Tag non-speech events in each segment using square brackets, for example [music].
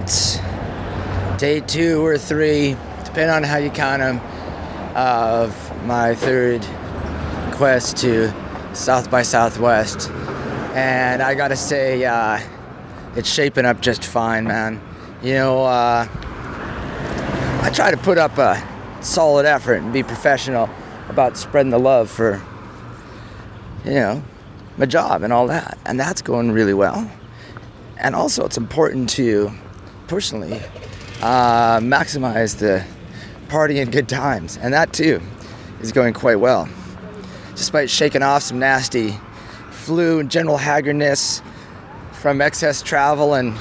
It's day two or three, depending on how you count them, of my third quest to South by Southwest. And I gotta say, uh, it's shaping up just fine, man. You know, uh, I try to put up a solid effort and be professional about spreading the love for, you know, my job and all that. And that's going really well. And also, it's important to personally uh, maximize the party and good times. And that too is going quite well. Despite shaking off some nasty flu and general haggardness from excess travel and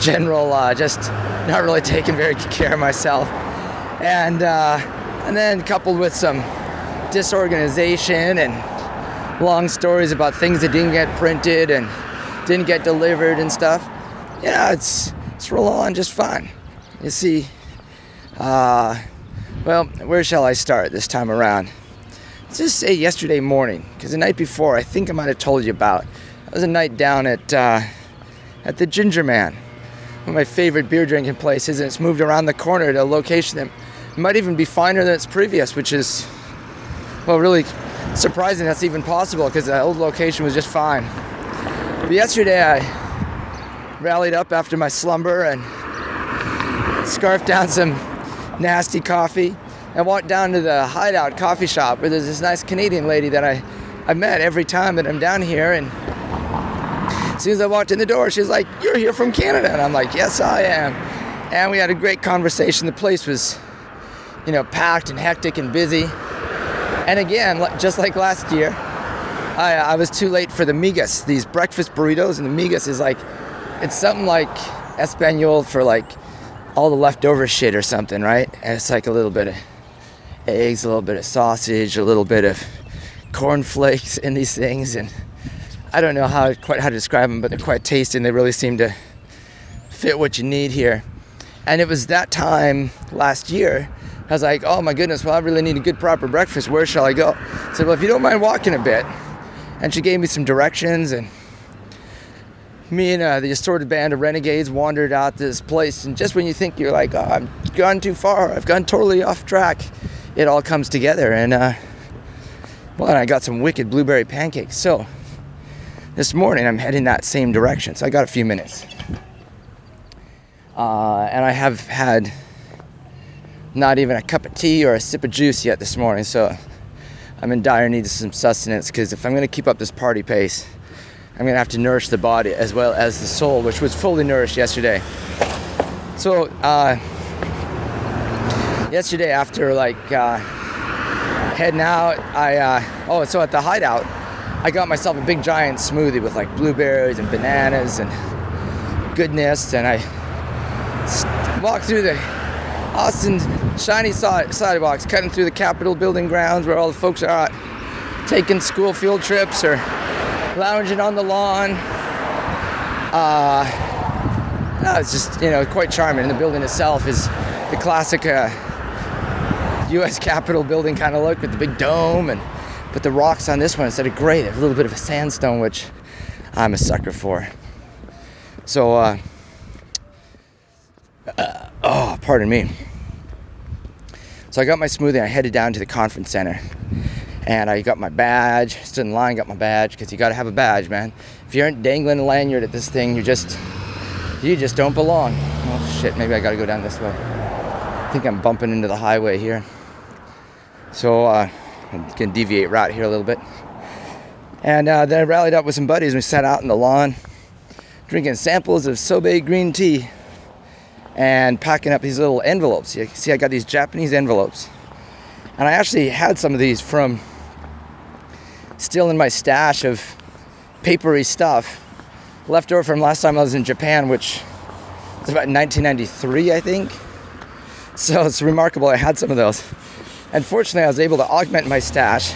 general uh, just not really taking very good care of myself. And, uh, and then coupled with some disorganization and long stories about things that didn't get printed and didn't get delivered and stuff. Yeah, it's it's rolling on just fine. You see, uh, well, where shall I start this time around? Let's just say yesterday morning, because the night before, I think I might have told you about. It was a night down at uh, at the Ginger Man, one of my favorite beer drinking places, and it's moved around the corner to a location that might even be finer than its previous, which is well, really surprising that's even possible because the old location was just fine. But yesterday I rallied up after my slumber and scarfed down some nasty coffee and walked down to the hideout coffee shop where there's this nice Canadian lady that I, I met every time that I'm down here and as soon as I walked in the door, she was like, You're here from Canada. And I'm like, Yes, I am. And we had a great conversation. The place was, you know, packed and hectic and busy. And again, just like last year, I, I was too late for the migas, these breakfast burritos. And the migas is like, it's something like Espanol for like all the leftover shit or something, right? And it's like a little bit of eggs, a little bit of sausage, a little bit of cornflakes in these things. And I don't know how quite how to describe them, but they're quite tasty and they really seem to fit what you need here. And it was that time last year. I was like, oh my goodness, well, I really need a good proper breakfast. Where shall I go? I said, well, if you don't mind walking a bit. And she gave me some directions, and me and uh, the assorted band of renegades wandered out this place. And just when you think you're like, oh, I've gone too far, I've gone totally off track, it all comes together. And, uh, well, and I got some wicked blueberry pancakes. So, this morning I'm heading that same direction. So I got a few minutes. Uh, and I have had not even a cup of tea or a sip of juice yet this morning. So I'm in dire need of some sustenance because if I'm going to keep up this party pace, I'm going to have to nourish the body as well as the soul, which was fully nourished yesterday. So, uh, yesterday after like uh, heading out, I, uh, oh, so at the hideout, I got myself a big giant smoothie with like blueberries and bananas and goodness, and I walked through the Austin shiny sidewalks, cutting through the Capitol building grounds where all the folks are at, taking school field trips or lounging on the lawn. Uh, no, it's just you know quite charming. And the building itself is the classic uh, U.S. Capitol building kind of look with the big dome and but the rocks on this one instead of gray, a little bit of a sandstone, which I'm a sucker for. So, uh, uh, oh, pardon me. So I got my smoothie. And I headed down to the conference center, and I got my badge. Stood in line, got my badge because you got to have a badge, man. If you aren't dangling a lanyard at this thing, you just you just don't belong. Oh shit! Maybe I got to go down this way. I think I'm bumping into the highway here. So. Uh, I can deviate route here a little bit. And uh, then I rallied up with some buddies and we sat out in the lawn drinking samples of Sobe green tea and packing up these little envelopes. You see, I got these Japanese envelopes. And I actually had some of these from still in my stash of papery stuff left over from last time I was in Japan, which was about 1993, I think. So it's remarkable I had some of those. Unfortunately, I was able to augment my stash,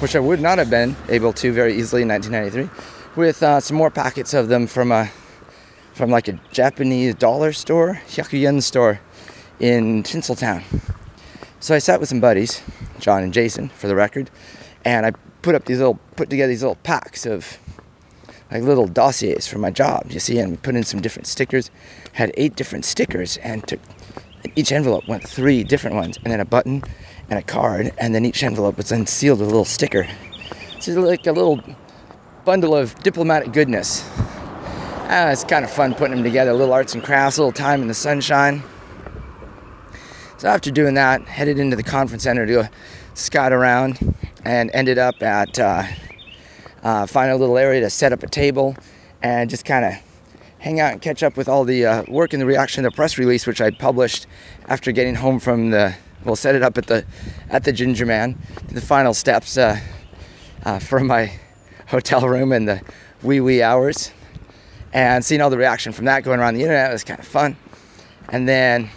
which I would not have been able to very easily in 1993, with uh, some more packets of them from a from like a Japanese dollar store, Hyakuyen store in Tinseltown. So I sat with some buddies, John and Jason, for the record, and I put up these little put together these little packs of like little dossiers for my job. You see, and put in some different stickers. Had eight different stickers, and took each envelope went three different ones, and then a button and a card, and then each envelope was then sealed with a little sticker. So it's like a little bundle of diplomatic goodness. Ah, it's kind of fun putting them together. A little arts and crafts, a little time in the sunshine. So after doing that, headed into the conference center to scout around, and ended up at uh, uh, find a little area to set up a table and just kind of hang out and catch up with all the uh, work and the reaction to the press release, which I published after getting home from the. Well, set it up at the at the Ginger Man. The final steps uh, uh, from my hotel room in the wee wee hours, and seeing all the reaction from that going around the internet was kind of fun. And then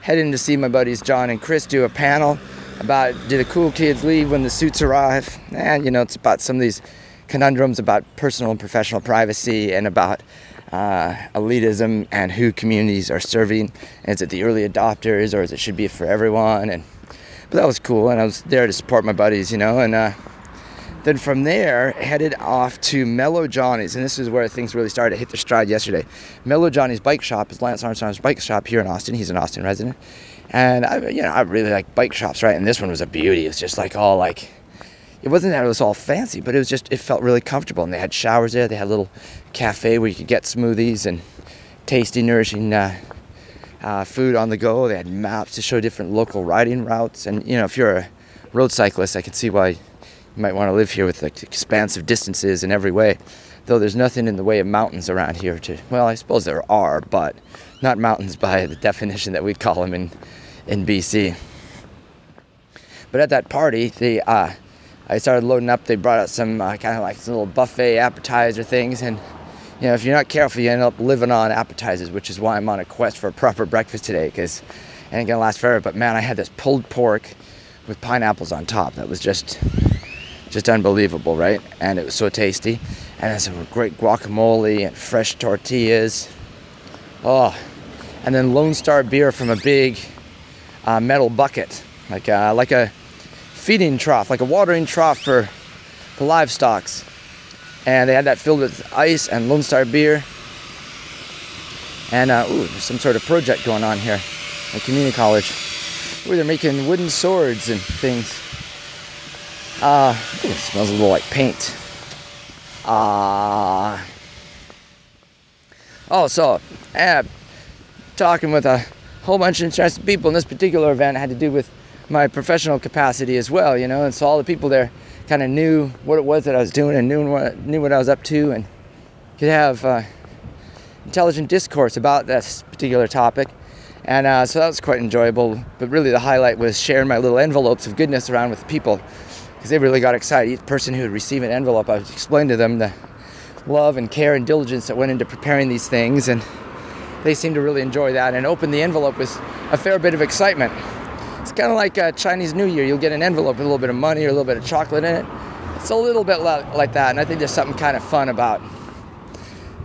heading to see my buddies John and Chris do a panel about do the cool kids leave when the suits arrive, and you know it's about some of these conundrums about personal and professional privacy and about uh, elitism and who communities are serving. Is it the early adopters or is it should be for everyone? And but that was cool, and I was there to support my buddies, you know. And uh, then from there, headed off to Mellow Johnny's, and this is where things really started to hit their stride yesterday. Mellow Johnny's Bike Shop is Lance Armstrong's bike shop here in Austin. He's an Austin resident, and I, you know, I really like bike shops, right? And this one was a beauty. It was just like all like it wasn't that it was all fancy, but it was just it felt really comfortable. And they had showers there. They had a little cafe where you could get smoothies and tasty, nourishing uh, uh, food on the go. They had maps to show different local riding routes. And you know, if you're a road cyclist, I can see why you might want to live here with like expansive distances in every way. Though there's nothing in the way of mountains around here. To well, I suppose there are, but not mountains by the definition that we'd call them in in BC. But at that party, the uh, I started loading up. They brought out some uh, kind of like some little buffet appetizer things, and you know, if you're not careful, you end up living on appetizers, which is why I'm on a quest for a proper breakfast today, because it ain't gonna last forever. But man, I had this pulled pork with pineapples on top. That was just, just unbelievable, right? And it was so tasty, and then some great guacamole and fresh tortillas. Oh, and then Lone Star beer from a big uh, metal bucket, like uh, like a feeding trough, like a watering trough for the livestock. And they had that filled with ice and Lone Star beer. And uh, ooh, there's some sort of project going on here at community college where they're making wooden swords and things. Uh, ooh, it smells a little like paint. Uh, oh, so, uh, talking with a whole bunch of interesting people in this particular event had to do with my professional capacity as well, you know. And so all the people there kind of knew what it was that I was doing and knew what knew what I was up to, and could have uh, intelligent discourse about this particular topic. And uh, so that was quite enjoyable. But really, the highlight was sharing my little envelopes of goodness around with people because they really got excited. Each person who would receive an envelope, I would explain to them the love and care and diligence that went into preparing these things, and they seemed to really enjoy that. And open the envelope with a fair bit of excitement. It's kind of like a Chinese New Year. You'll get an envelope with a little bit of money or a little bit of chocolate in it. It's a little bit like that, and I think there's something kind of fun about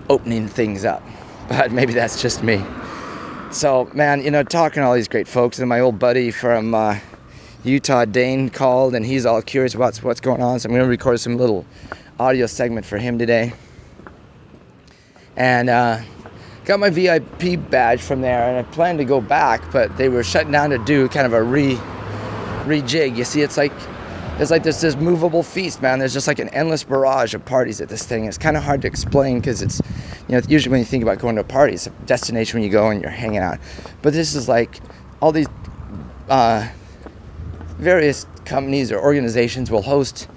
opening things up. [laughs] But maybe that's just me. So, man, you know, talking to all these great folks, and my old buddy from uh, Utah, Dane, called, and he's all curious about what's going on. So I'm going to record some little audio segment for him today. And uh, got my VIP badge from there, and I planned to go back, but they were shutting down to do kind of a re rejig. You see, it's like there's like this this movable feast, man. There's just like an endless barrage of parties at this thing. It's kind of hard to explain because it's, you know, usually when you think about going to a party, it's a destination when you go and you're hanging out. But this is like all these uh, various companies or organizations will host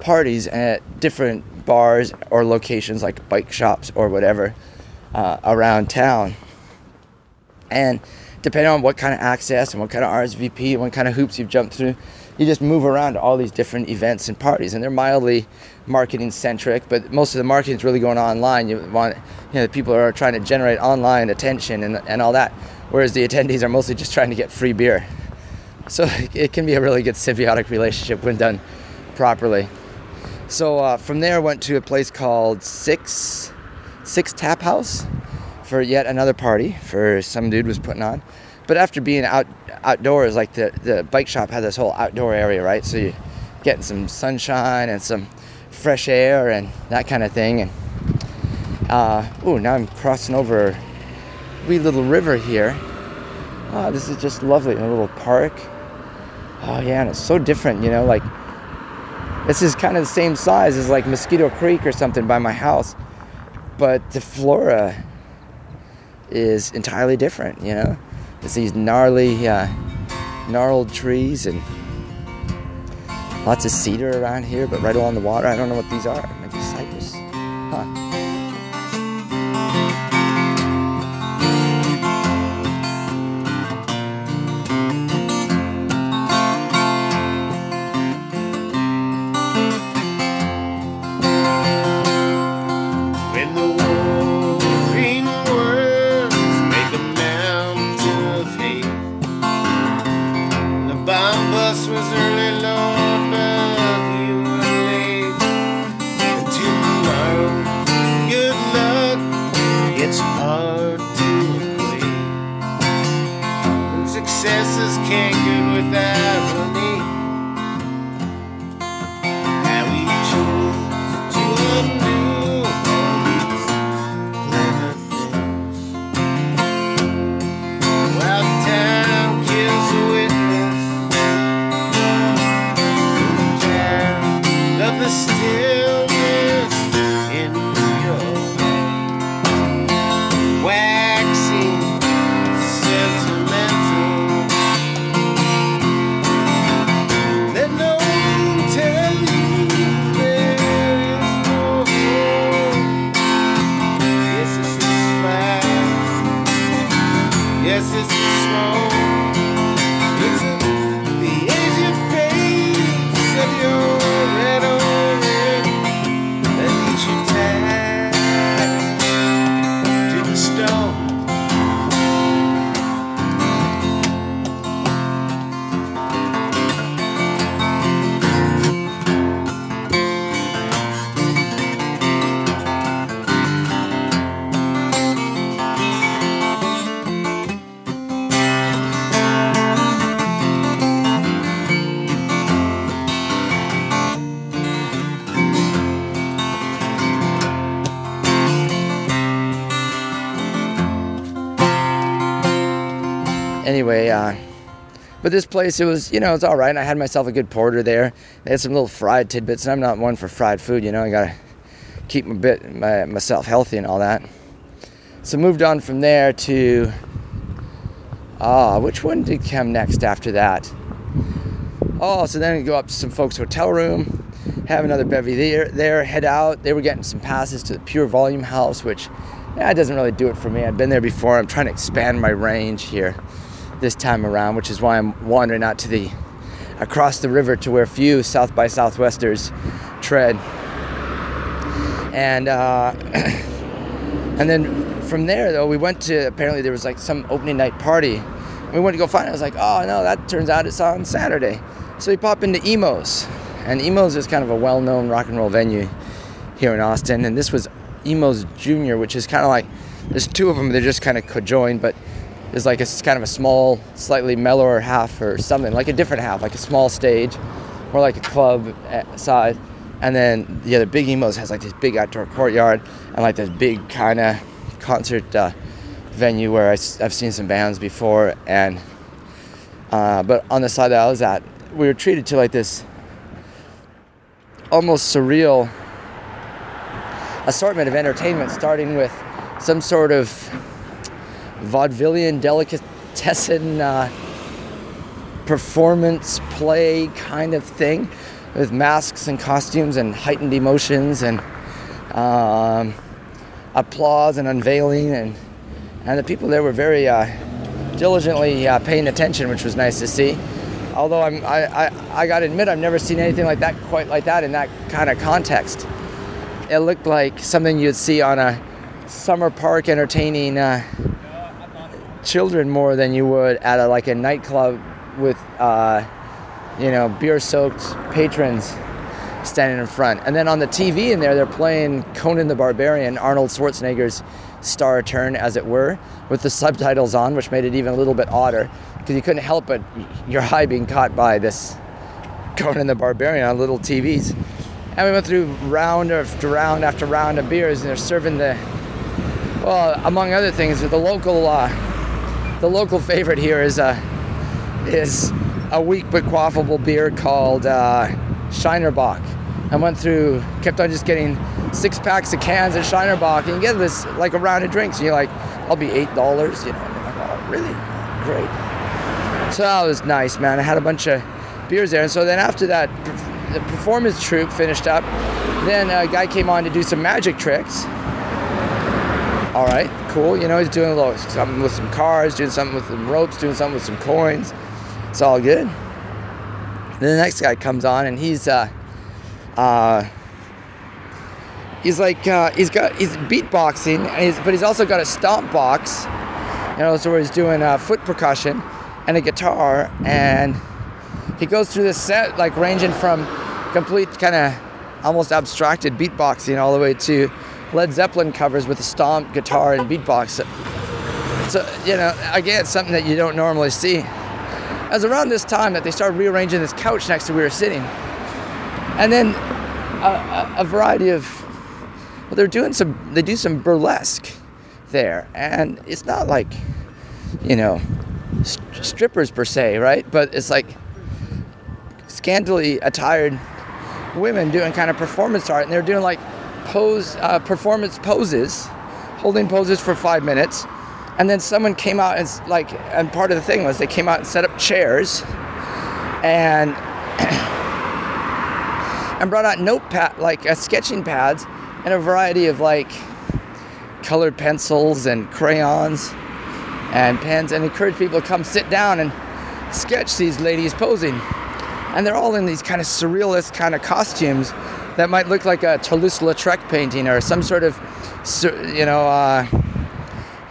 parties at different bars or locations like bike shops or whatever uh, around town. And depending on what kind of access and what kind of RSVP and what kind of hoops you've jumped through, you just move around to all these different events and parties. And they're mildly marketing centric, but most of the marketing is really going online. You want, you know, people are trying to generate online attention and, and all that, whereas the attendees are mostly just trying to get free beer. So [laughs] it can be a really good symbiotic relationship when done properly. So uh, from there, I went to a place called Six Six Tap House for yet another party for some dude was putting on. But after being out outdoors, like the, the bike shop had this whole outdoor area, right? So you're getting some sunshine and some fresh air and that kind of thing. And Uh, oh, now I'm crossing over a wee little river here. Oh, this is just lovely in a little park. Oh yeah, and it's so different, you know, like this is kind of the same size as like Mosquito Creek or something by my house, but the flora is entirely different, you know. It's these gnarly, uh, gnarled trees and lots of cedar around here, but right along the water, I don't know what these are. Anyway, uh, but this place, it was, you know, it's all right. And I had myself a good porter there. They had some little fried tidbits, and I'm not one for fried food, you know. I gotta keep my bit my, myself healthy and all that. So moved on from there to ah, which one did come next after that? Oh, so then we go up to some folks' hotel room, have another bevy there, there, head out. They were getting some passes to the Pure Volume House, which yeah, it doesn't really do it for me. I've been there before. I'm trying to expand my range here this time around, which is why I'm wandering out to the across the river to where few South by Southwesters tread. And uh, [clears throat] and then from there though, we went to apparently there was like some opening night party. We went to go find it. I was like, oh no, that turns out it's on Saturday. So we pop into Emo's, and Emo's is kind of a well-known rock and roll venue here in Austin. And this was Emo's Junior, which is kind of like there's two of them. They're just kind of conjoined, but there's like a kind of a small, slightly mellower half or something, like a different half, like a small stage, or like a club eh, side. And then the other big Emo's has like this big outdoor courtyard and like this big kind of concert uh, venue where I, have seen some bands before. And uh, but on the side that I was at, we were treated to like this almost surreal assortment of entertainment, starting with some sort of vaudevillian delicatessen uh, performance play kind of thing with masks and costumes and heightened emotions and um, applause and unveiling and and the people there were very uh, diligently uh, paying attention which was nice to see. Although I'm, I, I, I gotta admit I've never seen anything like that quite like that in that kind of context. It looked like something you'd see on a summer park entertaining uh, children more than you would at a, like a nightclub with uh, you know beer-soaked patrons standing in front. And then on the TV in there, they're playing Conan the Barbarian, Arnold Schwarzenegger's star turn, as it were, with the subtitles on, which made it even a little bit odder because you couldn't help but your eye being caught by this Conan the Barbarian on little TVs. And we went through round after round after round of beers, and they're serving the Well, among other things, the local uh, the local favorite here is uh, is a weak but quaffable beer called uh, Shiner Bock. I went through, kept on just getting six packs of cans of Shiner Bock, and you get this like a round of drinks, and you're like, I'll be eight dollars, you know. Like, oh, really? Great. So that was nice, man. I had a bunch of beers there, and so then after that, the performance troupe finished up. Then a guy came on to do some magic tricks. All right, cool. You know, he's doing a little something with some cars, doing something with some ropes, doing something with some coins. It's all good. Then the next guy comes on, and he's uh, uh, he's like uh, he's got he's beatboxing, and he's, but he's also got a stomp box. You know, so where he's doing uh, foot percussion and a guitar, and he goes through this set like ranging from complete kind of almost abstracted beatboxing all the way to Led Zeppelin covers with a stomp guitar and beatbox. So you know, again, something that you don't normally see. It was around this time that they started rearranging this couch next to where we were sitting, and then a, a, a variety of well, they're doing some they do some burlesque there, and it's not like you know st- strippers per se, right? But it's like scantily attired women doing kind of performance art, and they're doing like pose uh, performance poses, holding poses for five minutes, and then someone came out and like, and part of the thing was they came out and set up chairs, and [clears throat] and brought out notepad like uh, sketching pads and a variety of like colored pencils and crayons and pens, and encouraged people to come sit down and sketch these ladies posing. And they're all in these kind of surrealist kind of costumes that might look like a Toulouse-Lautrec painting or some sort of, you know, uh,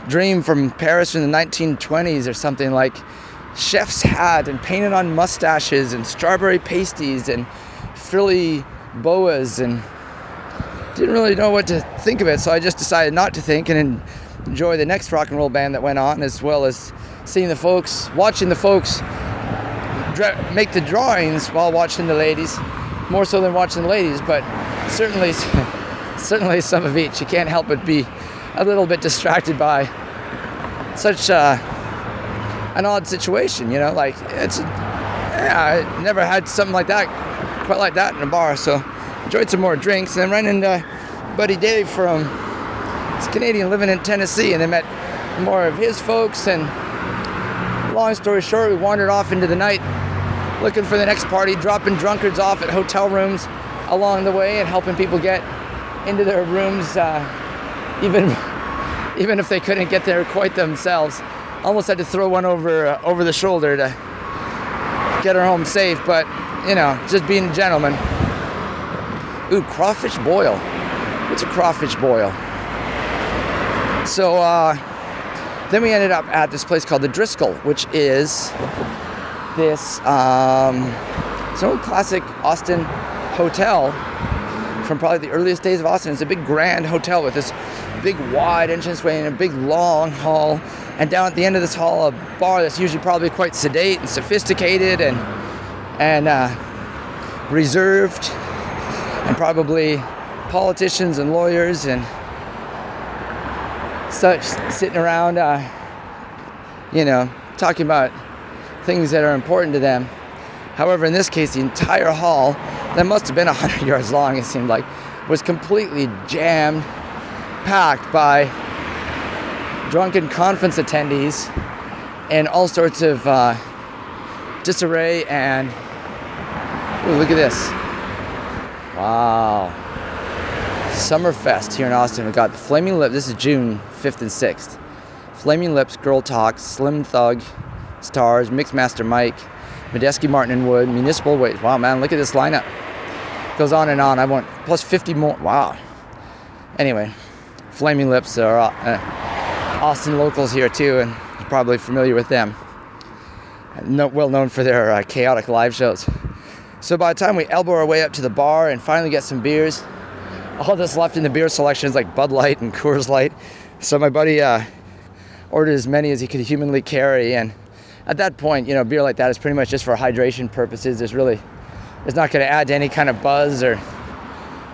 dream from Paris from the 1920s or something like chef's hat and painted on mustaches and strawberry pasties and frilly boas and didn't really know what to think of it, so I just decided not to think and enjoy the next rock and roll band that went on, as well as seeing the folks, watching the folks make the drawings while watching the ladies, more so than watching the ladies, but certainly, [laughs] certainly some of each. You can't help but be a little bit distracted by such uh, an odd situation, you know. Like it's, yeah, I never had something like that, quite like that in a bar. So enjoyed some more drinks, and then ran into Buddy Dave from, he's Canadian living in Tennessee, and then met more of his folks and long story short, we wandered off into the night looking for the next party, dropping drunkards off at hotel rooms along the way and helping people get into their rooms, uh, [laughs] even even if they couldn't get there quite themselves. Almost had to throw one over uh, over the shoulder to get her home safe, but you know, just being a gentleman. Ooh, crawfish boil. What's a crawfish boil? So uh, then we ended up at this place called the Driskill, which is this um, it's an old classic Austin hotel from probably the earliest days of Austin. It's a big grand hotel with this big wide entranceway and a big long hall. And down at the end of this hall, a bar that's usually probably quite sedate and sophisticated and and uh, reserved, and probably politicians and lawyers and such sitting around, uh, you know, talking about things that are important to them. However, in this case, the entire hall, that must have been [laughs] 100 yards long, it seemed like, was completely jammed, packed by drunken conference attendees and all sorts of uh, disarray and. Ooh, look at this. Wow. Summerfest here in Austin. We got the Flaming Lips. This is June 5th and 6th. Flaming Lips, Girl Talk, Slim Thug, Stars, Mixmaster Mike, Medeski Martin and Wood, Municipal Waste. Wow, man, look at this lineup. Goes on and on. I want plus 50 more. Wow. Anyway, Flaming Lips are uh, Austin locals here too, and you're probably familiar with them. No, well known for their uh, chaotic live shows. So by the time we elbow our way up to the bar and finally get some beers, all that's left in the beer selection is like Bud Light and [laughs] Coors Light. So my buddy uh, ordered as many as he could humanly carry, and at that point, you know, beer like that is pretty much just for hydration purposes. There's really, it's not going to add to any kind of buzz or,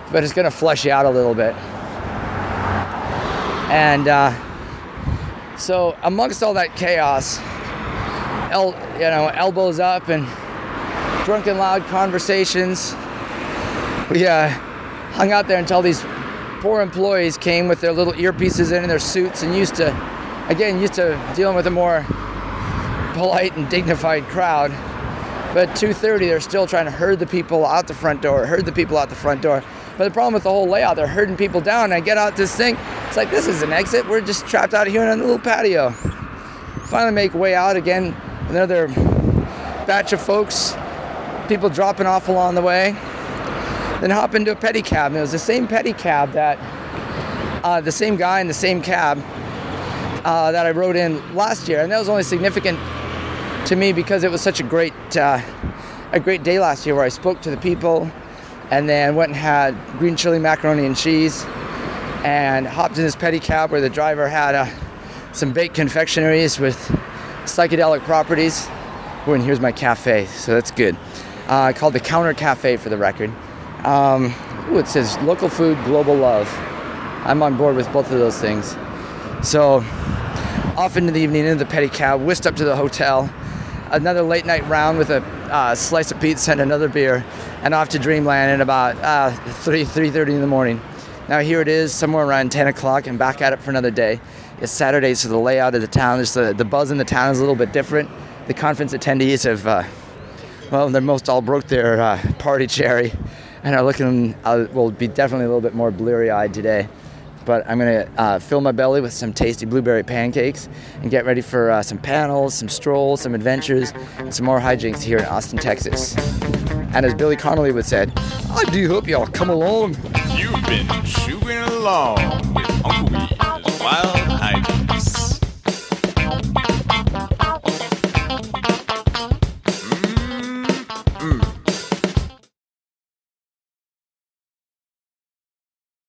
but it's going to flush you out a little bit. And uh, so, amongst all that chaos, el- you know, elbows up and drunken, loud conversations, we uh, hung out there until these poor employees came with their little earpieces in and their suits and used to, again, used to dealing with a more polite and dignified crowd. But 2:30, they're still trying to herd the people out the front door, herd the people out the front door. But the problem with the whole layout, they're herding people down. I get out this thing, it's like this is an exit. We're just trapped out here in a little patio. Finally, make way out again. Another batch of folks, people dropping off along the way. Then hop into a pedicab. And it was the same pedicab that, uh, the same guy in the same cab uh, that I rode in last year, and that was only significant to me because it was such a great, uh, a great day last year where I spoke to the people, and then went and had green chili macaroni and cheese, and hopped in this pedicab where the driver had uh, some baked confectionaries with psychedelic properties. Oh, and here's my cafe, so that's good. Uh, called the Counter Cafe for the record. Um, ooh, it says local food, global love. I'm on board with both of those things. So off into the evening into the pedicab, whisked up to the hotel, another late night round with a uh, slice of pizza and another beer, and off to Dreamland at about uh, 3 3:30 in the morning. Now here it is, somewhere around 10 o'clock, and back at it for another day. It's Saturday, so the layout of the town, is the, the buzz in the town is a little bit different. The conference attendees have, uh, well, they're most all broke their uh, party cherry, and are looking, uh, will be definitely a little bit more bleary-eyed today but I'm gonna uh, fill my belly with some tasty blueberry pancakes and get ready for uh, some panels, some strolls, some adventures, and some more hijinks here in Austin, Texas. And as Billy Connolly would said, I do hope y'all come along. You've been shooting along with Uncle Wild